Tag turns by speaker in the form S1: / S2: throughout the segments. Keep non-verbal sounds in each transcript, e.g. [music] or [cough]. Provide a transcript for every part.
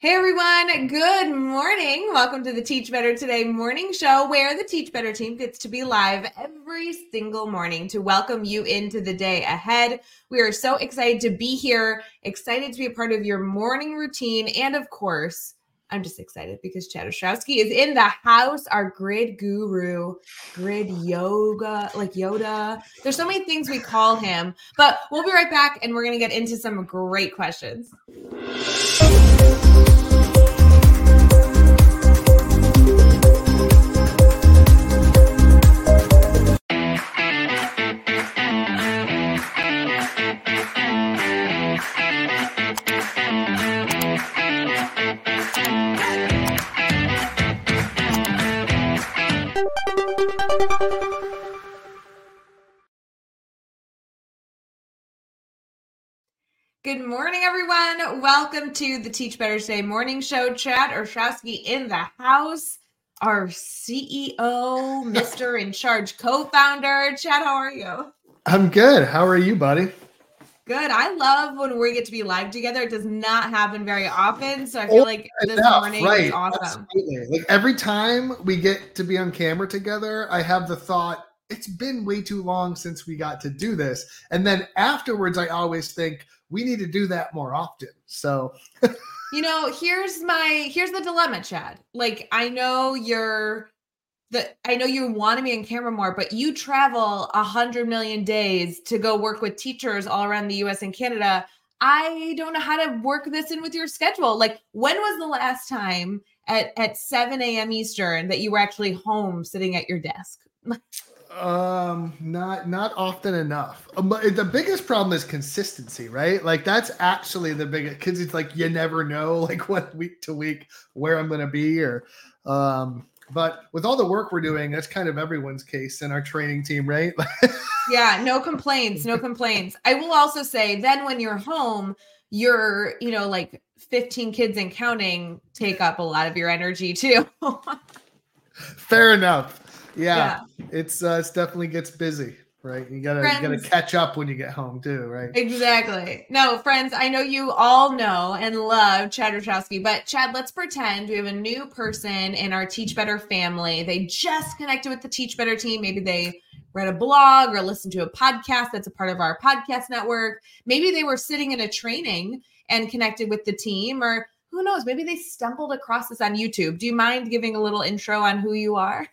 S1: Hey everyone, good morning. Welcome to the Teach Better Today morning show where the Teach Better team gets to be live every single morning to welcome you into the day ahead. We are so excited to be here, excited to be a part of your morning routine, and of course, I'm just excited because Chad Ostrowski is in the house, our grid guru, grid yoga, like Yoda. There's so many things we call him, but we'll be right back and we're going to get into some great questions. Good morning, everyone. Welcome to the Teach Better Today morning show. Chad Ostrowski in the house, our CEO, [laughs] Mr. in charge co founder. Chad, how are you?
S2: I'm good. How are you, buddy?
S1: Good. I love when we get to be live together. It does not happen very often. So I feel oh, like this enough, morning right. is awesome.
S2: Absolutely. Like every time we get to be on camera together, I have the thought, it's been way too long since we got to do this. And then afterwards, I always think, we need to do that more often. So,
S1: you know, here's my here's the dilemma, Chad. Like, I know you're the I know you want to be on camera more, but you travel a hundred million days to go work with teachers all around the US and Canada. I don't know how to work this in with your schedule. Like, when was the last time at, at 7 a.m. Eastern that you were actually home sitting at your desk? [laughs]
S2: Um, not not often enough. Um, but the biggest problem is consistency, right? Like that's actually the biggest because it's like you never know, [laughs] like what week to week where I'm going to be, or um. But with all the work we're doing, that's kind of everyone's case in our training team, right? [laughs]
S1: yeah, no complaints, no complaints. I will also say, then when you're home, you're you know like 15 kids and counting take up a lot of your energy too. [laughs]
S2: Fair enough yeah, yeah. it's uh, it's definitely gets busy right? You gotta friends, you gotta catch up when you get home too right?
S1: Exactly. No friends i know you all know and love chad Ostrowski, but chad let's pretend we have a new person in our teach better family. They just connected with the teach better team. Maybe they read a blog or listened to a podcast that's a part of our podcast network. Maybe they were sitting in a training and connected with the team or who knows? Maybe they stumbled across this on youtube. Do you mind giving a little intro on who you are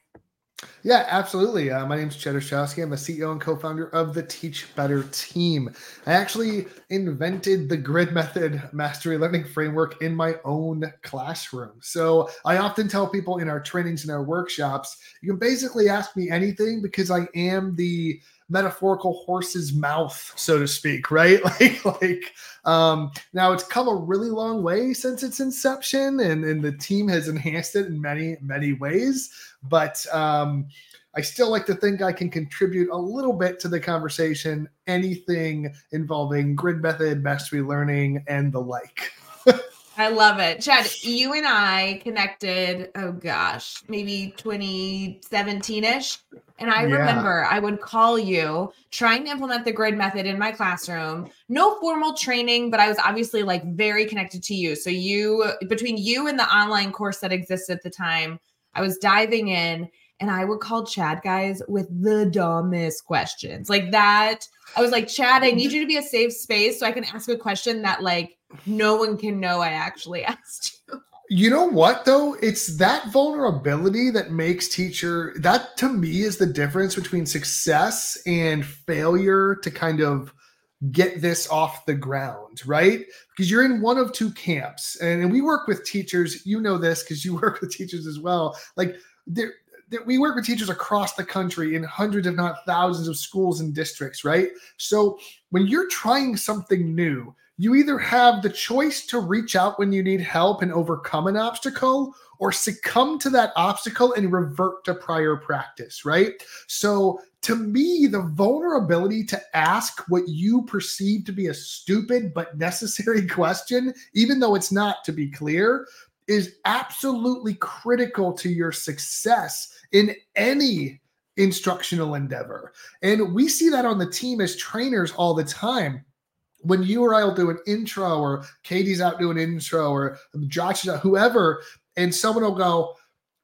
S2: yeah, absolutely. Uh, my name is Chad Ostrowski. I'm the CEO and co-founder of the Teach Better team. I actually invented the grid method mastery learning framework in my own classroom. So I often tell people in our trainings and our workshops, you can basically ask me anything because I am the metaphorical horse's mouth, so to speak, right? [laughs] Like, like um, now it's come a really long way since its inception, and, and the team has enhanced it in many, many ways. But um, I still like to think I can contribute a little bit to the conversation, anything involving grid method, mastery learning, and the like. [laughs]
S1: I love it. Chad, you and I connected, oh gosh, maybe 2017 ish. And I yeah. remember I would call you trying to implement the grid method in my classroom. No formal training, but I was obviously like very connected to you. So, you, between you and the online course that existed at the time, I was diving in and I would call Chad guys with the dumbest questions like that. I was like, Chad, I need you to be a safe space so I can ask a question that like no one can know I actually [laughs] asked you.
S2: You know what though? It's that vulnerability that makes teacher that to me is the difference between success and failure to kind of get this off the ground, right? Because you're in one of two camps. And, we work with teachers, you know this because you [laughs] work with teachers as well. Like there we work with teachers across the country in hundreds, if not thousands, of schools and districts, right? So when you're trying something new, you either have the choice to reach out when you need help and overcome an obstacle or succumb to that obstacle and revert to prior practice, right? So, to me, the vulnerability to ask what you perceive to be a stupid but necessary [laughs] question, even though it's not, to be clear, is absolutely critical to your success in any instructional endeavor. And we see that on the team as trainers all the time when you or I will do an intro, or Katie's out doing an intro, or Josh is out, whoever, and someone will go,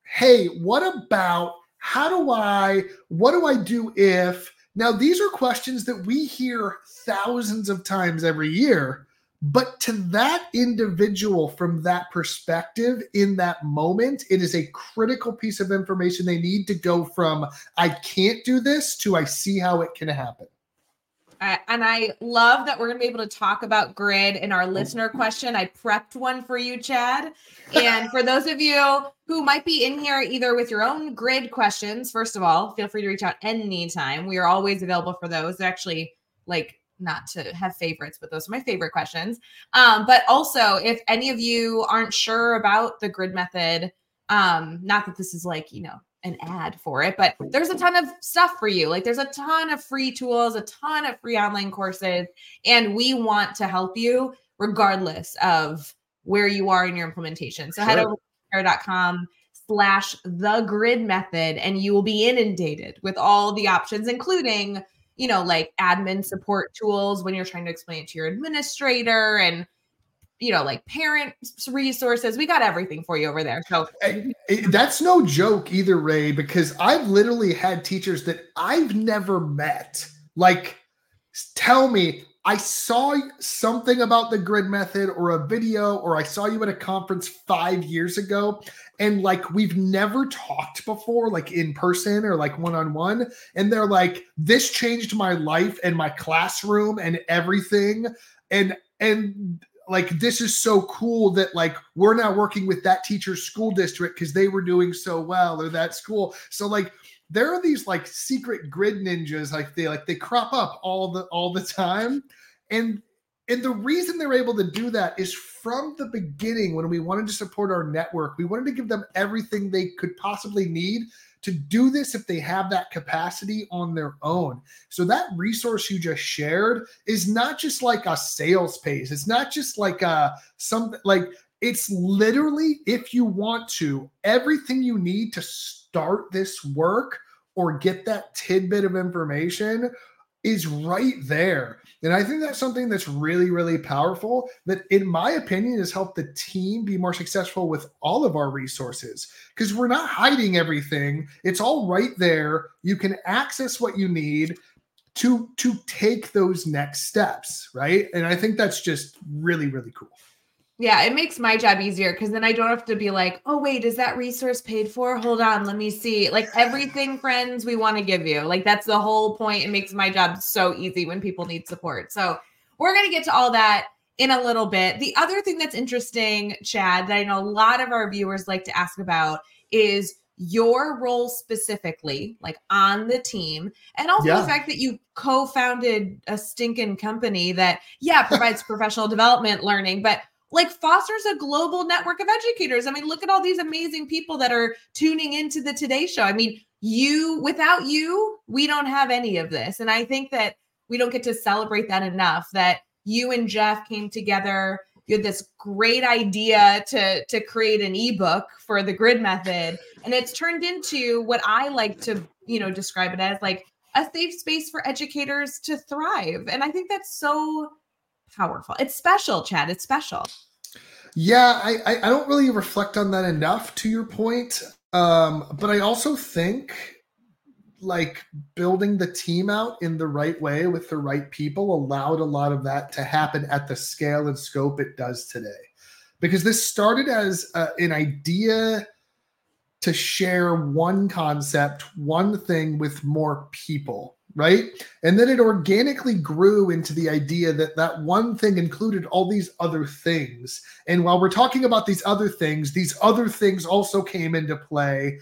S2: Hey, what about how do I, what do I do if? Now, these are questions that we hear thousands of times every year. But to that individual from that perspective in that moment, it is a critical piece of information they need to go from I can't do this to I see how it can happen.
S1: And I love that we're going to be able to talk about grid in our listener question. I prepped one for you, Chad. And for those of you who might be in here either with your own grid questions, first of all, feel free to reach out anytime. We are always available for those. They're actually like not to have favorites, but those are my favorite questions. Um, but also, if any of you aren't sure about the grid method, um, not that this is like, you know, an ad for it, but there's a ton of stuff for you. Like there's a ton of free tools, a ton of free online courses, and we want to help you regardless of where you are in your implementation. So sure. head over to com slash the grid method and you will be inundated with all the options, including, you know, like admin support tools when you're trying to explain it to your administrator and you know, like parent resources. We got everything for you over there. So eh, eh,
S2: that's no joke either, Rae, because I've literally had teachers that I've never met. Like, tell me, I saw something about the grid method or a video, or I saw you at a conference five years ago, and like we've never talked before, like in person or like one on one. And they're like, this changed my life and my classroom and everything. And and like this is so cool that like we're now working with that teacher's school district because they were doing so well or that school. So like there are these like secret grid ninjas like they like they crop up all the all the time. And and the reason they're able to do that is from the beginning when we wanted to support our network we wanted to give them everything they could possibly need to do this if they have that capacity on their own. So that resource you just shared is not just like a sales page. It's not just like a some like it's literally if you want to everything you need to start this work or get that tidbit of information is right there. And I think that's something that's really, really powerful that, in my opinion, has helped the team be more successful with all of our resources because we're not hiding everything. It's all right there. You can access what you need to to take those next steps, right? And I think that's just really, really cool.
S1: Yeah, it makes my job easier because then I don't have to be like, oh, wait, is that resource paid for? Hold on, let me see. Like everything, friends, we want to give you. Like that's the whole point. It makes my job so easy when people need support. So we're going to get to all that in a little bit. The other thing that's interesting, Chad, that I know a lot of our viewers like to ask about is your role specifically, like on the team, and also yeah. the fact that you co founded a stinking company that, yeah, provides professional development learning, but like fosters a global network of educators. I mean, look at all these amazing people that are tuning into the Today Show. I mean, you without you, we don't have any of this. And I think that we don't get to celebrate that enough that you and Jeff came together. You had this great idea to to create an ebook for the grid method and it's turned into what I like to, you know, describe it as like a safe space for educators to thrive. And I think that's so powerful. It's special, Chad. It's special.
S2: Yeah, I, I, don't really reflect on that enough to your point. Um, but I also think like building the team out in the right way with the right people allowed a lot of that to happen at the scale and scope it does today. Because this started as uh, an idea to share one concept, one thing with more people right? And then it organically grew into the idea that that one thing included all these other things. And while we're talking about these other things, these other things also came into play.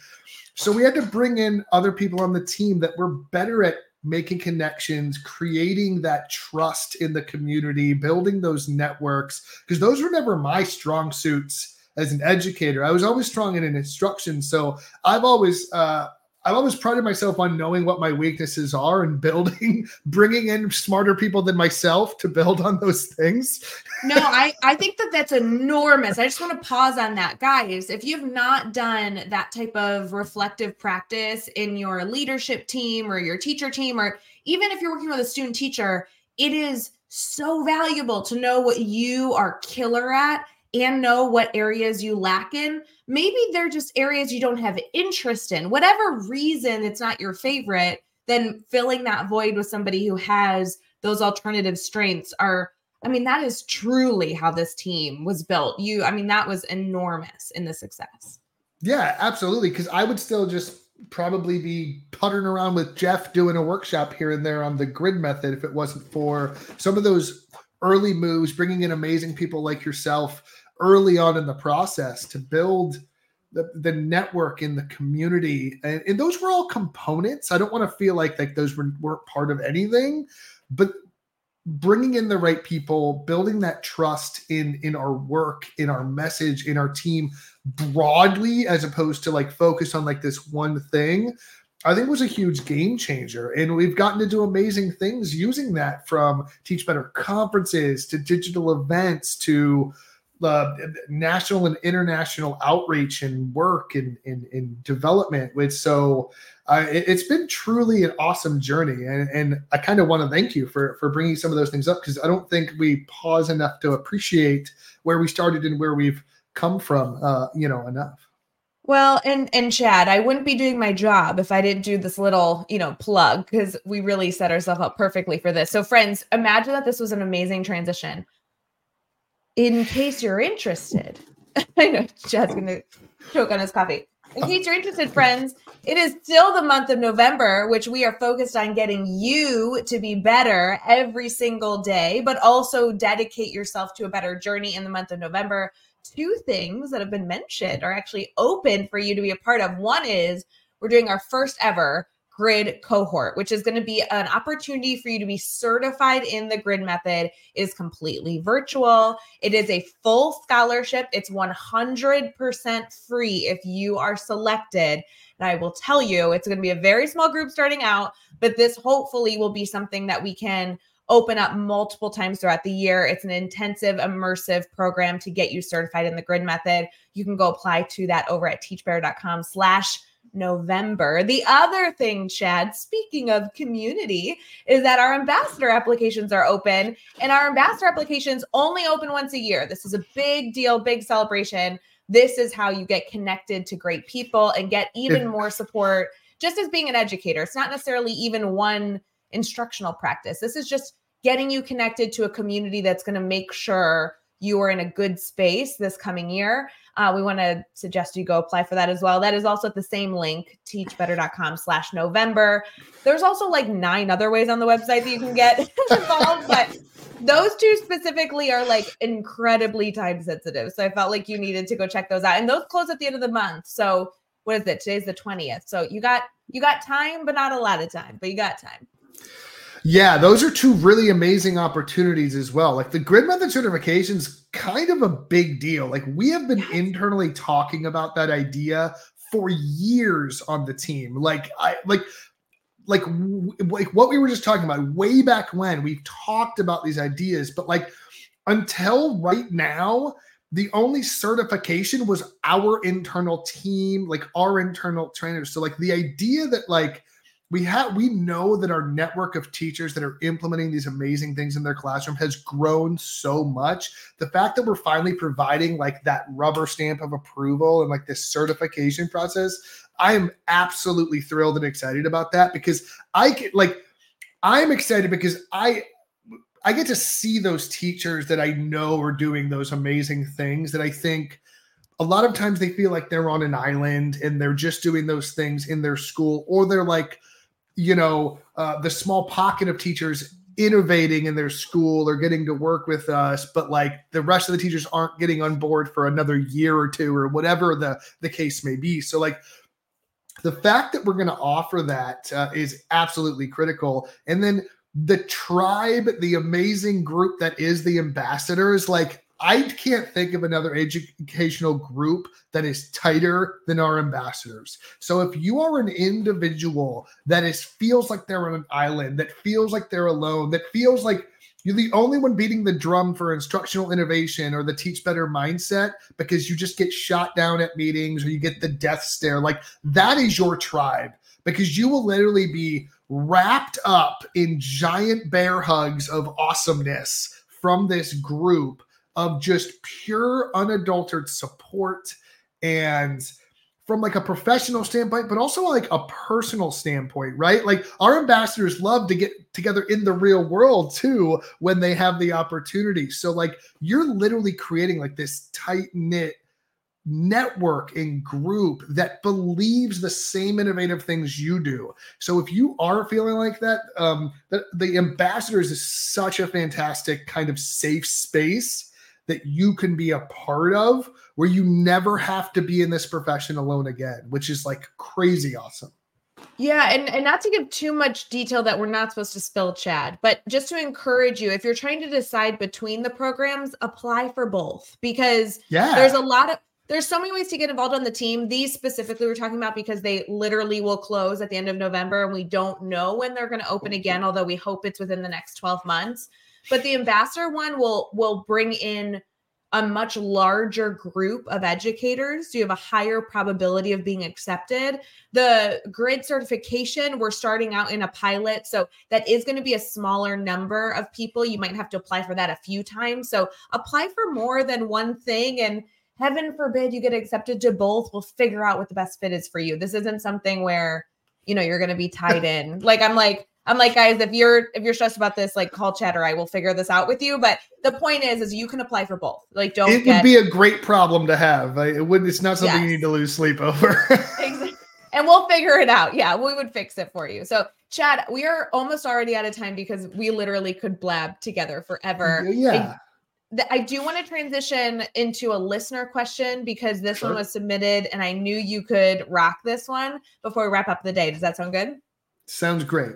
S2: So we had to bring in other people on the team that were better at making connections, creating that trust in the community, building those networks, because those were never my strong suits as an educator. I was always strong in an instruction. So I've always uh, I've always prided myself on knowing what my weaknesses are and building, [laughs] bringing in smarter people than myself to build on those things.
S1: no, I, I think that that's enormous. I just want to pause on that. Guys, if you've not done that type of reflective practice in your leadership team or your teacher team, or even if you're working with a student teacher, it is so valuable to know what you are killer at and know what areas you lack in. Maybe they're just areas you don't have interest in. Whatever reason it's not your favorite, then filling that void with somebody who has those alternative strengths are I mean that is truly how this team was built. You I mean that was enormous in the success.
S2: Yeah, absolutely cuz I would still just probably be puttering around with Jeff doing a workshop here and there on the grid method if it wasn't for some of those early moves, bringing in amazing people like yourself early on in the process to build the, the network in the community. And, and those were all components. I don't want to feel like like those were, weren't part of anything, but bringing in the right people building that trust in in our work in our message in our team broadly as opposed to like focus on like this one thing i think was a huge game changer and we've gotten to do amazing things using that from teach better conferences to digital events to uh, national and international outreach and work and, and, and development with so uh, it, has been truly an awesome journey. And, and i kind of want to thank you for for bringing some of those things up because i don't think we pause enough to appreciate where we started and where we've come from uh, you know enough.
S1: Well, and and Chad, I wouldn't be doing my job if I didn't do this little, you know, plug because we really set ourselves up perfectly for this. So, friends, imagine that this was an amazing transition in case you're interested, [laughs] I know Chad's gonna choke on his coffee. In case you're interested, friends, it is still the month of November, which we are focused on getting you to be better every single day, but also dedicate yourself to a better journey in the month of November. Two things that have been mentioned are actually open for you to be a part of. One is we're doing our first ever grid cohort, which is going to be an opportunity for you to be certified in the grid method is completely virtual. It is a full scholarship. It's 100% free if you are selected. And I will tell you, it's going to be a very small group starting out, but this hopefully will be something that we can open up multiple times throughout the year. It's an intensive, immersive program to get you certified in the grid method. You can go apply to that over at teachbetter.com slash November. The other thing, Chad, speaking of community, is that our ambassador applications are open and our ambassador applications only open once a year. This is a big deal, big celebration. This is how you get connected to great people and get even more support just as being an educator. It's not necessarily even one instructional practice. This is just getting you connected to a community that's going to make sure you are in a good space this coming year uh, we want to suggest you go apply for that as well. That is also at the same link, teachbetter.com slash November. There's also like nine other ways on the website that you can get [laughs] involved, but those two specifically are like incredibly time sensitive. So I felt like you needed to go check those out. And those close at the end of the month. So what is it? Today's the 20th. So you got you got time, but not a lot of time, but you got time.
S2: Yeah, those are two really amazing opportunities as well. Like the grid method certifications, kind of a big deal. Like we have been internally talking about that idea for years on the team. Like I like like like what we were just talking about way back when we've talked about these ideas, but like until right now, the only certification was our internal team, like our internal trainers. So like the idea that like we have we know that our network of teachers that are implementing these amazing things in their classroom has grown so much. The fact that we're finally providing like that rubber stamp of approval and like this certification process i am absolutely thrilled and excited about that because i get like i'm excited because i i get to see those teachers that i know are doing those amazing things that i think a lot of times they feel like they're on an island and they're just doing those things in their school or they're like you know, uh, the small pocket of teachers innovating in their school or getting to work with us, but like the rest of the teachers aren't getting on board for another year or two or whatever the the case may be. So like the fact that we're going to offer that uh, is absolutely critical. And then the tribe, the amazing group that is the ambassadors, like I can't think of another educational group that is tighter than our ambassadors. So if you are an individual that is feels like they're on an island, that feels like they're alone, that feels like you're the only one beating the drum for instructional innovation or the teach better mindset because you just get shot down at meetings or you get the death stare, like that is your tribe because you will literally be wrapped up in giant bear hugs of awesomeness from this group of just pure unadulterated support and from like a professional standpoint but also like a personal standpoint right like our ambassadors love to get together in the real world too when they have the opportunity so like you're literally creating like this tight knit network and group that believes the same innovative things you do. So if you are feeling like that, um, the, the ambassadors is such a fantastic kind of safe space that you can be a part of where you never have to be in this profession alone again, which is like crazy awesome.
S1: Yeah, and, and not to give too much detail that we're not supposed to spill, Chad, but just to encourage you, if you're trying to decide between the programs, apply for both because yeah. there's a lot of there's so many ways to get involved on the team. These specifically we're talking about because they literally will close at the end of November and we don't know when they're going to open oh. again, although we hope it's within the next 12 months. But the ambassador one will will bring in a much larger group of educators. So you have a higher probability of being accepted. The grid certification, we're starting out in a pilot. So that is going to be a smaller number of people. You might have to apply for that a few times. So apply for more than one thing and heaven forbid you get accepted to both we'll figure out what the best fit is for you this isn't something where you know you're going to be tied in like i'm like i'm like guys if you're if you're stressed about this like call chatter i will figure this out with you but the point is is you can apply for both like don't
S2: it get, would be a great problem to have it would it's not something yes. you need to lose sleep over [laughs]
S1: exactly. and we'll figure it out yeah we would fix it for you so chad we are almost already out of time because we literally could blab together forever
S2: yeah
S1: I do want to transition into a listener question because this sure. one was submitted and I knew you could rock this one before we wrap up the day. Does that sound good?
S2: Sounds great.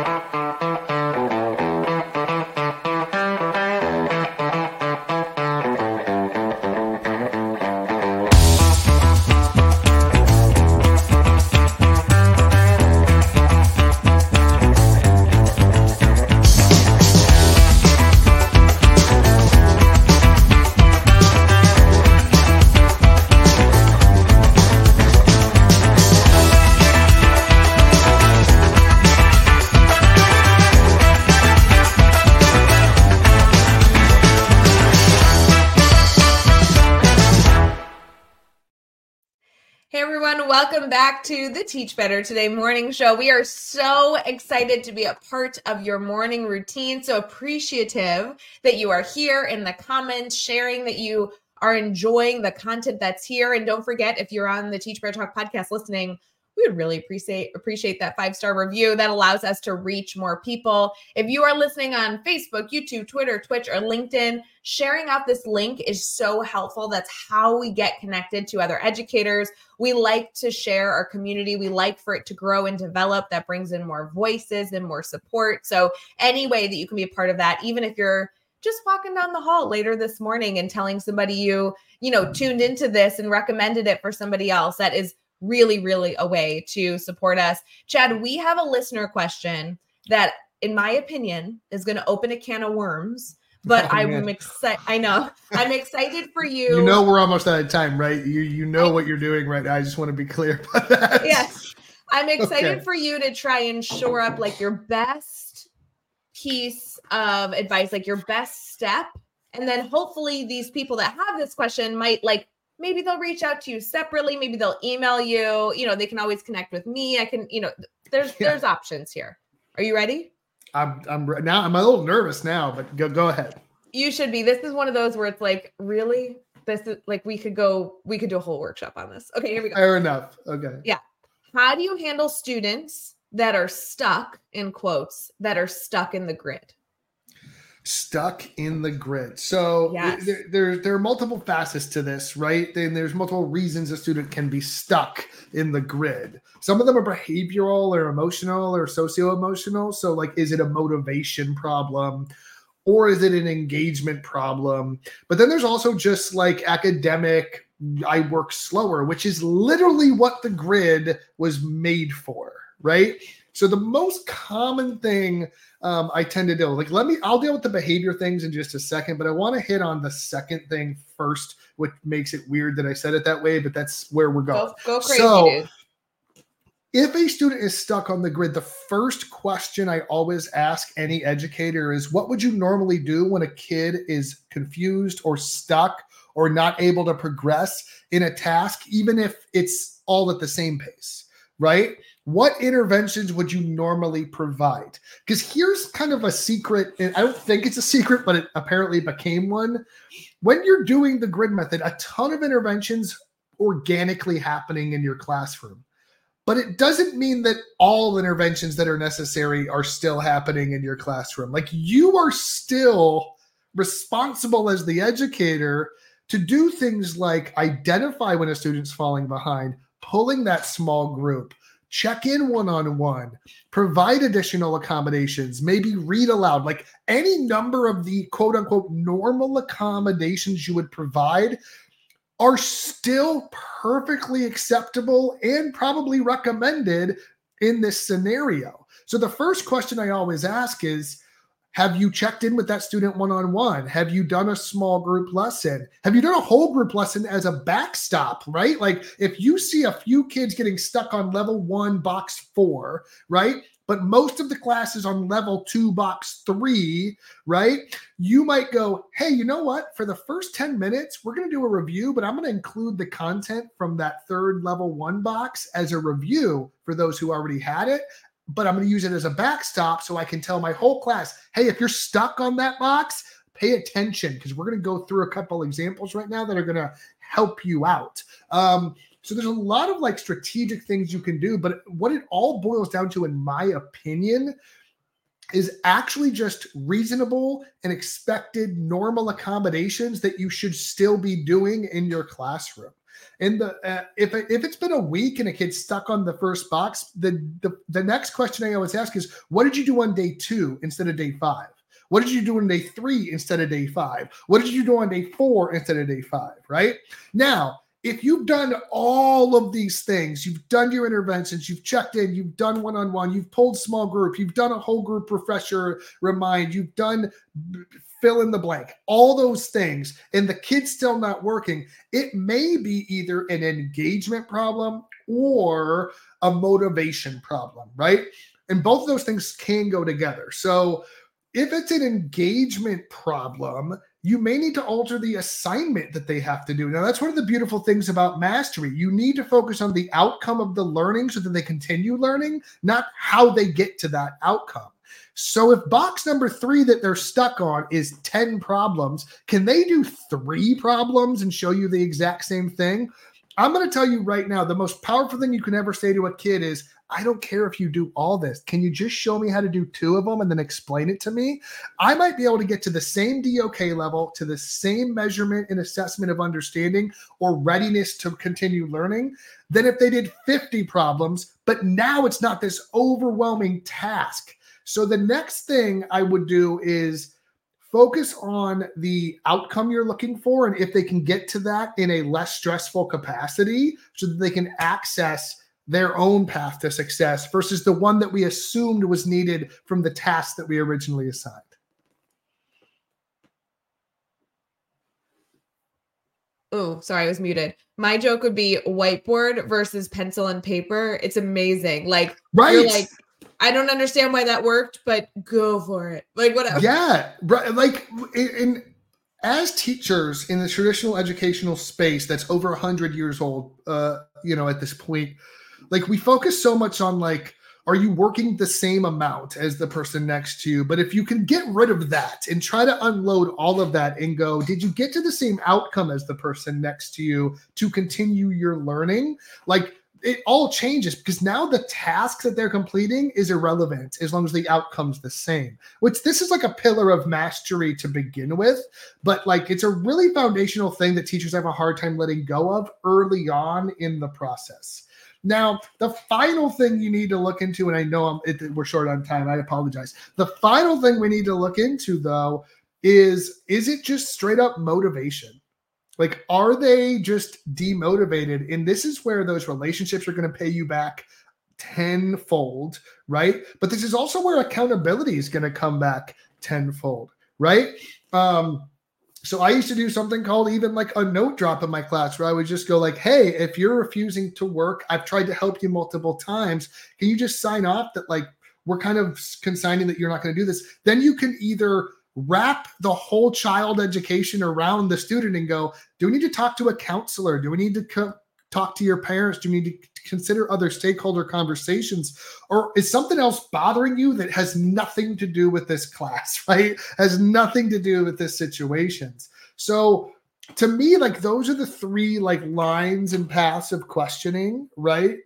S1: The Teach Better Today morning show. We are so excited to be a part of your morning routine. So appreciative that you are here in the comments, sharing that you are enjoying the content that's here. And don't forget, if you're on the Teach Better Talk podcast listening, we would really appreciate appreciate that five star review. That allows us to reach more people. If you are listening on Facebook, YouTube, Twitter, Twitch, or LinkedIn, sharing out this link is so helpful. That's how we get connected to other educators. We like to share our community. We like for it to grow and develop. That brings in more voices and more support. So any way that you can be a part of that, even if you're just walking down the hall later this morning and telling somebody you you know tuned into this and recommended it for somebody else that is really, really a way to support us. Chad, we have a listener question that, in my opinion, is going to open a can of worms. But [laughs] oh, I'm excited. I know I'm excited for [laughs] you.
S2: You know we're almost out of time, right? You you know I, what you're doing right now. I just want to be clear about that.
S1: Yes, I'm [laughs] excited okay. for you to try and shore up like your best piece of advice, like your best step, and then hopefully these people that have this question might like maybe they'll reach out to you separately maybe they'll email you you know they can always connect with me i can you know there's yeah. there's options here. Are you ready?
S2: I'm i'm now i'm a little nervous now but go go ahead.
S1: You should be. This is one of those where it's like really? This is like we could go we could do a whole workshop on this. Okay here we go.
S2: Fair enough. Okay.
S1: Yeah. How do you handle students that are stuck in quotes that are stuck in the grid
S2: stuck in the grid. So yes. there, there, there are multiple facets to this, right? And there's multiple reasons a student can be stuck in the grid. Some of them are behavioral or emotional or socio emotional. So, like, is it a motivation problem? Or is it an engagement problem? But then there's also just like academic, I work slower, which is literally what the grid was made for, right? So the most common thing um, I tend to do, like, let me, I'll deal with the behavior things in just a second, but I want to hit on the second thing first, which makes it weird that I said it that way, but that's where we're going.
S1: Go, go crazy, so, dude.
S2: if a student is stuck on the grid, the first question I always ask any educator is what would you normally do when a kid is confused or stuck or not able to progress in a task, even if it's all at the same pace, right? What interventions would you normally provide? Because here's kind of a secret, and I don't think it's a secret, but it apparently became one. When you're doing the grid method, a ton of interventions organically happening in your classroom but it doesn't mean that all interventions that are necessary are still happening in your classroom. Like you are still responsible as the educator to do things like identify when a student's falling behind, pulling that small group, check in one on one, provide additional accommodations, maybe read aloud, like any number of the quote unquote normal accommodations you would provide are still perfectly acceptable and probably recommended in this scenario. So the first question I always ask is have you checked in with that student one on one? Have you done a small group lesson? Have you done a whole group lesson as a backstop, right? Like if you see a few kids getting stuck on level one, box four, right? But most of the classes on level two, box three, right? You might go, hey, you know what? For the first 10 minutes, we're going to do a review, but I'm going to include the content from that third level one box as a review for those who already had it but I'm going to use it as a backstop so I can tell my whole class, hey, if you're stuck on that box, pay attention because we're going to go through a couple examples right now that are going to help you out. Um, so there's a lot of like strategic things you can do, but what it all boils down to, in my opinion, is actually just reasonable and expected normal accommodations that you should still be doing in your classroom in the uh, if if it's been a week and a kid's stuck on the first box, the, the the next question I always ask is, what did you do on day two instead of day five? What did you do on day three instead of day five? What did you do on day four instead of day five? Right now, if you've done all of these things, you've done your interventions, you've checked in, you've done one on one, you've pulled small group, you've done a whole group refresher remind, you've done fill in the blank, all those things, and the kid's still not working, it may be either an engagement problem or a motivation problem, right? And both of those things can go together. So if it's an engagement problem, you may need to alter the assignment that they have to do. Now, that's one of the beautiful things about mastery. You need to focus on the outcome of the learning so that they continue learning, not how they get to that outcome. So if box number three that they're stuck on is 10 problems, can they do three problems and show you the exact same thing? I'm going to tell you right now the most powerful thing you can ever say to a kid is, I don't care if you do all this. Can you just show me how to do two of them and then explain it to me? I might be able to get to the same DOK level, to the same measurement and assessment of understanding or readiness to continue learning than if they did 50 problems, but now it's not this overwhelming task. So the next thing I would do is focus on the outcome you're looking for and if they can get to that in a less stressful capacity so that they can access their own path to success versus the one that we assumed was needed from the task that we originally assigned.
S1: Oh, sorry, I was muted. My joke would be whiteboard versus pencil and paper. It's amazing. Like,
S2: right.
S1: like I don't understand why that worked, but go for it. Like whatever.
S2: Yeah. Like in, in as teachers in the traditional educational space that's over 100 years old uh you know at this point like we focus so much on like are you working the same amount as the person next to you but if you can get rid of that and try to unload all of that and go did you get to the same outcome as the person next to you to continue your learning like it all changes because now the task that they're completing is irrelevant as long as the outcome's the same. Which this is like a pillar of mastery to begin with, but like it's a really foundational thing that teachers have a hard time letting go of early on in the process. Now, the final thing you need to look into, and I know it, we're short on time, I apologize. The final thing we need to look into though is is it just straight up motivation? Like, are they just demotivated? And this is where those relationships are going to pay you back tenfold, right? But this is also where accountability is going to come back tenfold, right? Um, so I used to do something called even like a note drop in my class where I would just go like, "Hey, if you're refusing to work, I've tried to help you multiple times. Can you just sign off that like we're kind of consigning that you're not going to do this?" Then you can either wrap the whole child education around the student and go, "Do we need to talk to a counselor? Do we need to co- talk to your parents? Do we need to consider other stakeholder conversations or is something else bothering you that has nothing to do with this [laughs] class right has nothing to do with this situations so to me like those are the three like lines and paths of questioning right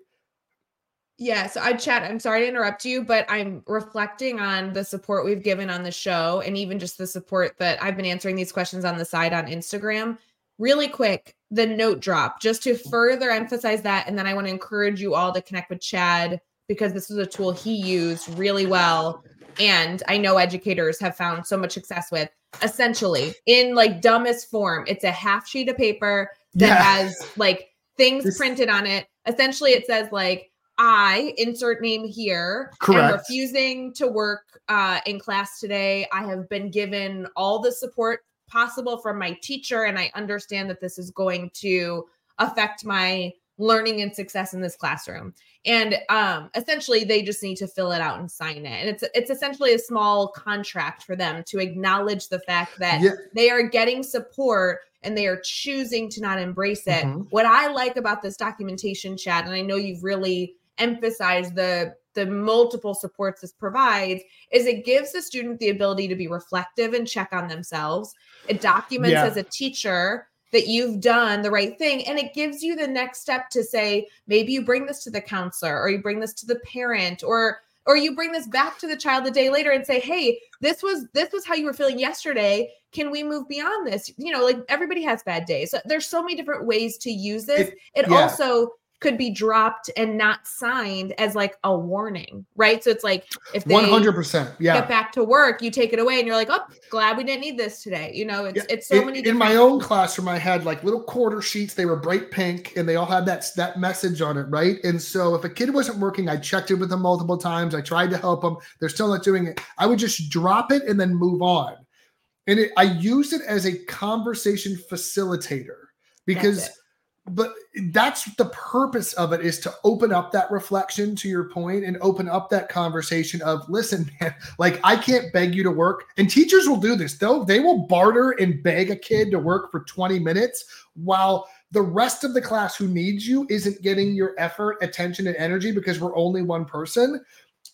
S1: yeah, so I chat. I'm sorry to interrupt you, but I'm reflecting on the support we've given on the show and even just the support that I've been answering these questions on the side on Instagram. Really quick, the note drop just to further emphasize that. And then I want to encourage you all to connect with Chad because this is a tool he used really well. And I know educators have found so much success with essentially in like dumbest form. It's a half sheet of paper that yeah. has like things this- printed on it. Essentially, it says like, I insert name here. Correct. Am refusing to work uh, in class today. I have been given all the support possible from my teacher and i understand that this is going to affect my learning and success in this classroom and um essentially they just need to fill it out and sign it and it's it's essentially a small contract for them to acknowledge the fact that yeah. they are getting support and they are choosing to not embrace it mm-hmm. what i like about this documentation Chad and i know you've really emphasized the the multiple supports this provides is it gives the student the ability to be reflective and check on themselves. It documents yeah. as a teacher that you've done the right thing and it gives you the next step to say maybe you bring this to the counselor or you bring this to the parent or or you bring this back to the child a day later and say hey this was this was how you were feeling yesterday can we move beyond this you know like everybody has bad days so there's so many different ways to use this it, it yeah. also could be dropped and not signed as like a warning, right? So it's like if they
S2: 100%, yeah.
S1: get back to work, you take it away and you're like, oh, glad we didn't need this today. You know, it's, yeah. it's so
S2: in,
S1: many.
S2: In my own classroom, I had like little quarter sheets. They were bright pink and they all had that, that message on it, right? And so if a kid wasn't working, I checked it with them multiple times. I tried to help them. They're still not doing it. I would just drop it and then move on. And it, I used it as a conversation facilitator because but that's the purpose of it is to open up that reflection to your point and open up that conversation of listen [laughs] man like i can't beg you to work. And teachers will do this. Though they will barter and beg a kid to work for 20 minutes while the rest of the class who needs you isn't getting your effort attention and energy because we're only one person.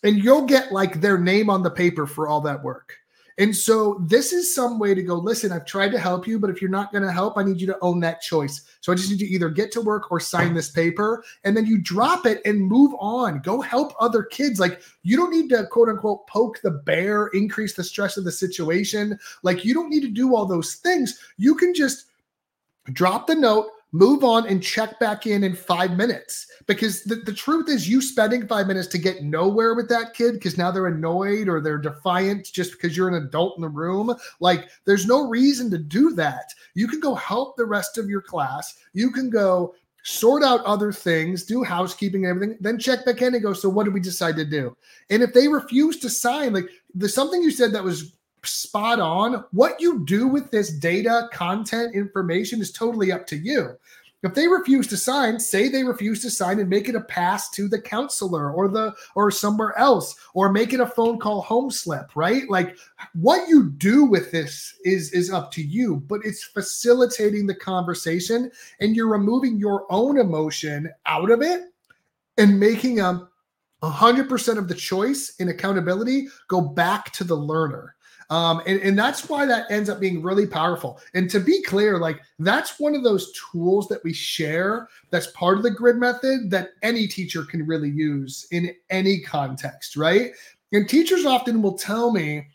S2: And you'll get like their name on the paper for all that work and so this is some way to go, listen, I've tried to help you, but if you're not going to help, I need you to own that choice. So I just need you either get to work or sign this paper. And then you drop it and move on. Go help other kids. Like you don't need to quote unquote poke the bear, increase the stress of the situation. Like you don't need to do all those things. You can just drop the note, move on and check back in in five minutes. Because the, the truth is you spending five minutes to get nowhere with that kid because now they're annoyed or they're defiant just because you're an adult in the room like there's no reason to do that. You can go help the rest of your class. You can go sort out other things do housekeeping and everything then check back in and go so what did we decide to do? And if they refuse to sign like there's something you said that was spot on. What you do with this data, content, information is totally up to you. If they refuse to sign, say they refuse to sign and make it a pass to the counselor or the or somewhere else or make it a phone call home slip, right? Like what you do with this is is up to you, but it's facilitating the conversation and you're removing your own emotion out of it and making um, a 100% of the choice and accountability go back to the learner. Um, and, and that's why that ends up being really powerful. And to be clear, like that's one of those tools that we share that's part of the grid method that any teacher can really use in any context, right? And teachers often will tell me,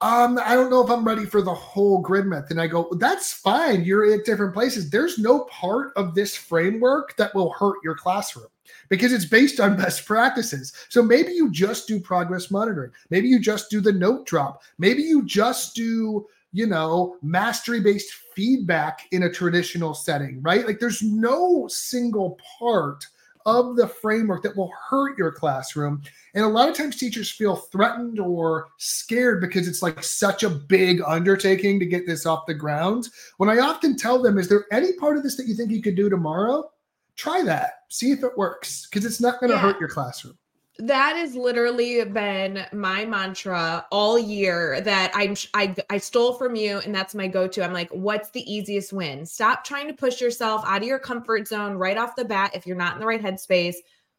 S2: um, I don't know if I'm ready for the whole grid method. And I go, that's fine. You're at different places. There's no part of this framework that will hurt your classroom because it's based on [laughs] best practices. So maybe you just do progress monitoring. Maybe you just do the note drop. Maybe you just do, you know, mastery based feedback in a traditional setting, right? Like there's no single part of the framework that will hurt your classroom. And a lot of times teachers feel threatened or scared because it's like such a big undertaking to get this off the ground. When I often tell them, is there any part of this that you think you could do tomorrow? Try that. See if it works because it's not going to yeah. hurt your classroom
S1: that has literally been my mantra all year that I'm I I stole from you and that's my go-to. I'm like, what's the easiest win? Stop trying to push yourself out of your comfort zone right off the bat if you're not in the right headspace.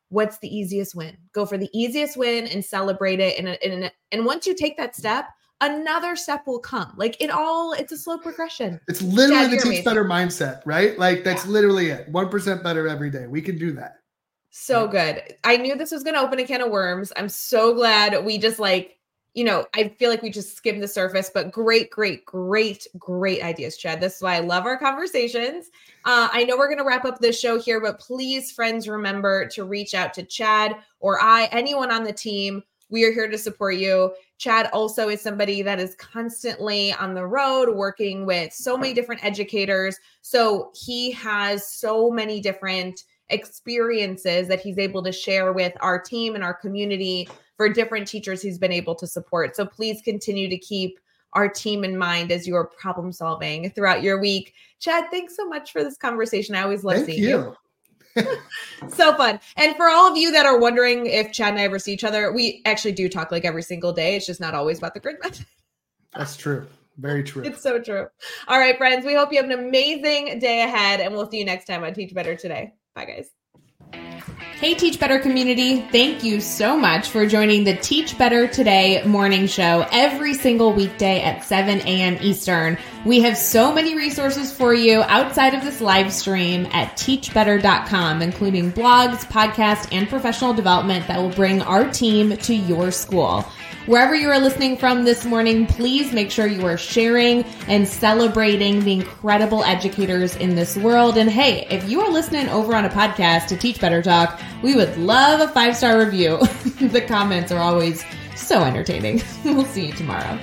S1: What's the easiest win? Go for the easiest win and celebrate it. And and and once you take that step, another step will come. Like it all, it's a slow progression.
S2: It's literally Dad, the teach better mindset, right? Like that's yeah. literally it. One percent better every day. We can do that.
S1: So good. I knew this was going to open a can of worms. I'm so glad we just like, you know, I feel like we just skimmed the surface, but great, great, great, great ideas, Chad. This is why I love our conversations. Uh, I know we're going to wrap up this show here, but please, friends, remember to reach out to Chad or I, anyone on the team. We are here to support you. Chad also is somebody that is constantly on the road working with so many different educators. So he has so many different experiences that he's able to share with our team and our community for different teachers he's been able to support. So please continue to keep our team in mind as you're problem solving throughout your week. Chad, thanks so much for this conversation. I always love Thank seeing you. you. [laughs] so fun. And for all of you that are wondering if Chad and I ever see each other, we actually do talk like every single day. It's just not always about the grid method. [laughs]
S2: That's true. Very true.
S1: It's so true. All right, friends, we hope you have an amazing day ahead, and we'll see you next time on Teach Better Today. Bye, guys. Hey, Teach Better community. Thank you so much for joining the Teach Better Today morning show every single weekday at 7 a.m. Eastern. We have so many resources for you outside of this live stream at teachbetter.com, including blogs, podcasts, and professional development that will bring our team to your school. Wherever you are listening from this morning, please make sure you are sharing and celebrating the incredible educators in this world. And hey, if you are listening over on a podcast to Teach Better Talk, we would love a five star review. [laughs] the comments are always so entertaining. [laughs] we'll see you tomorrow.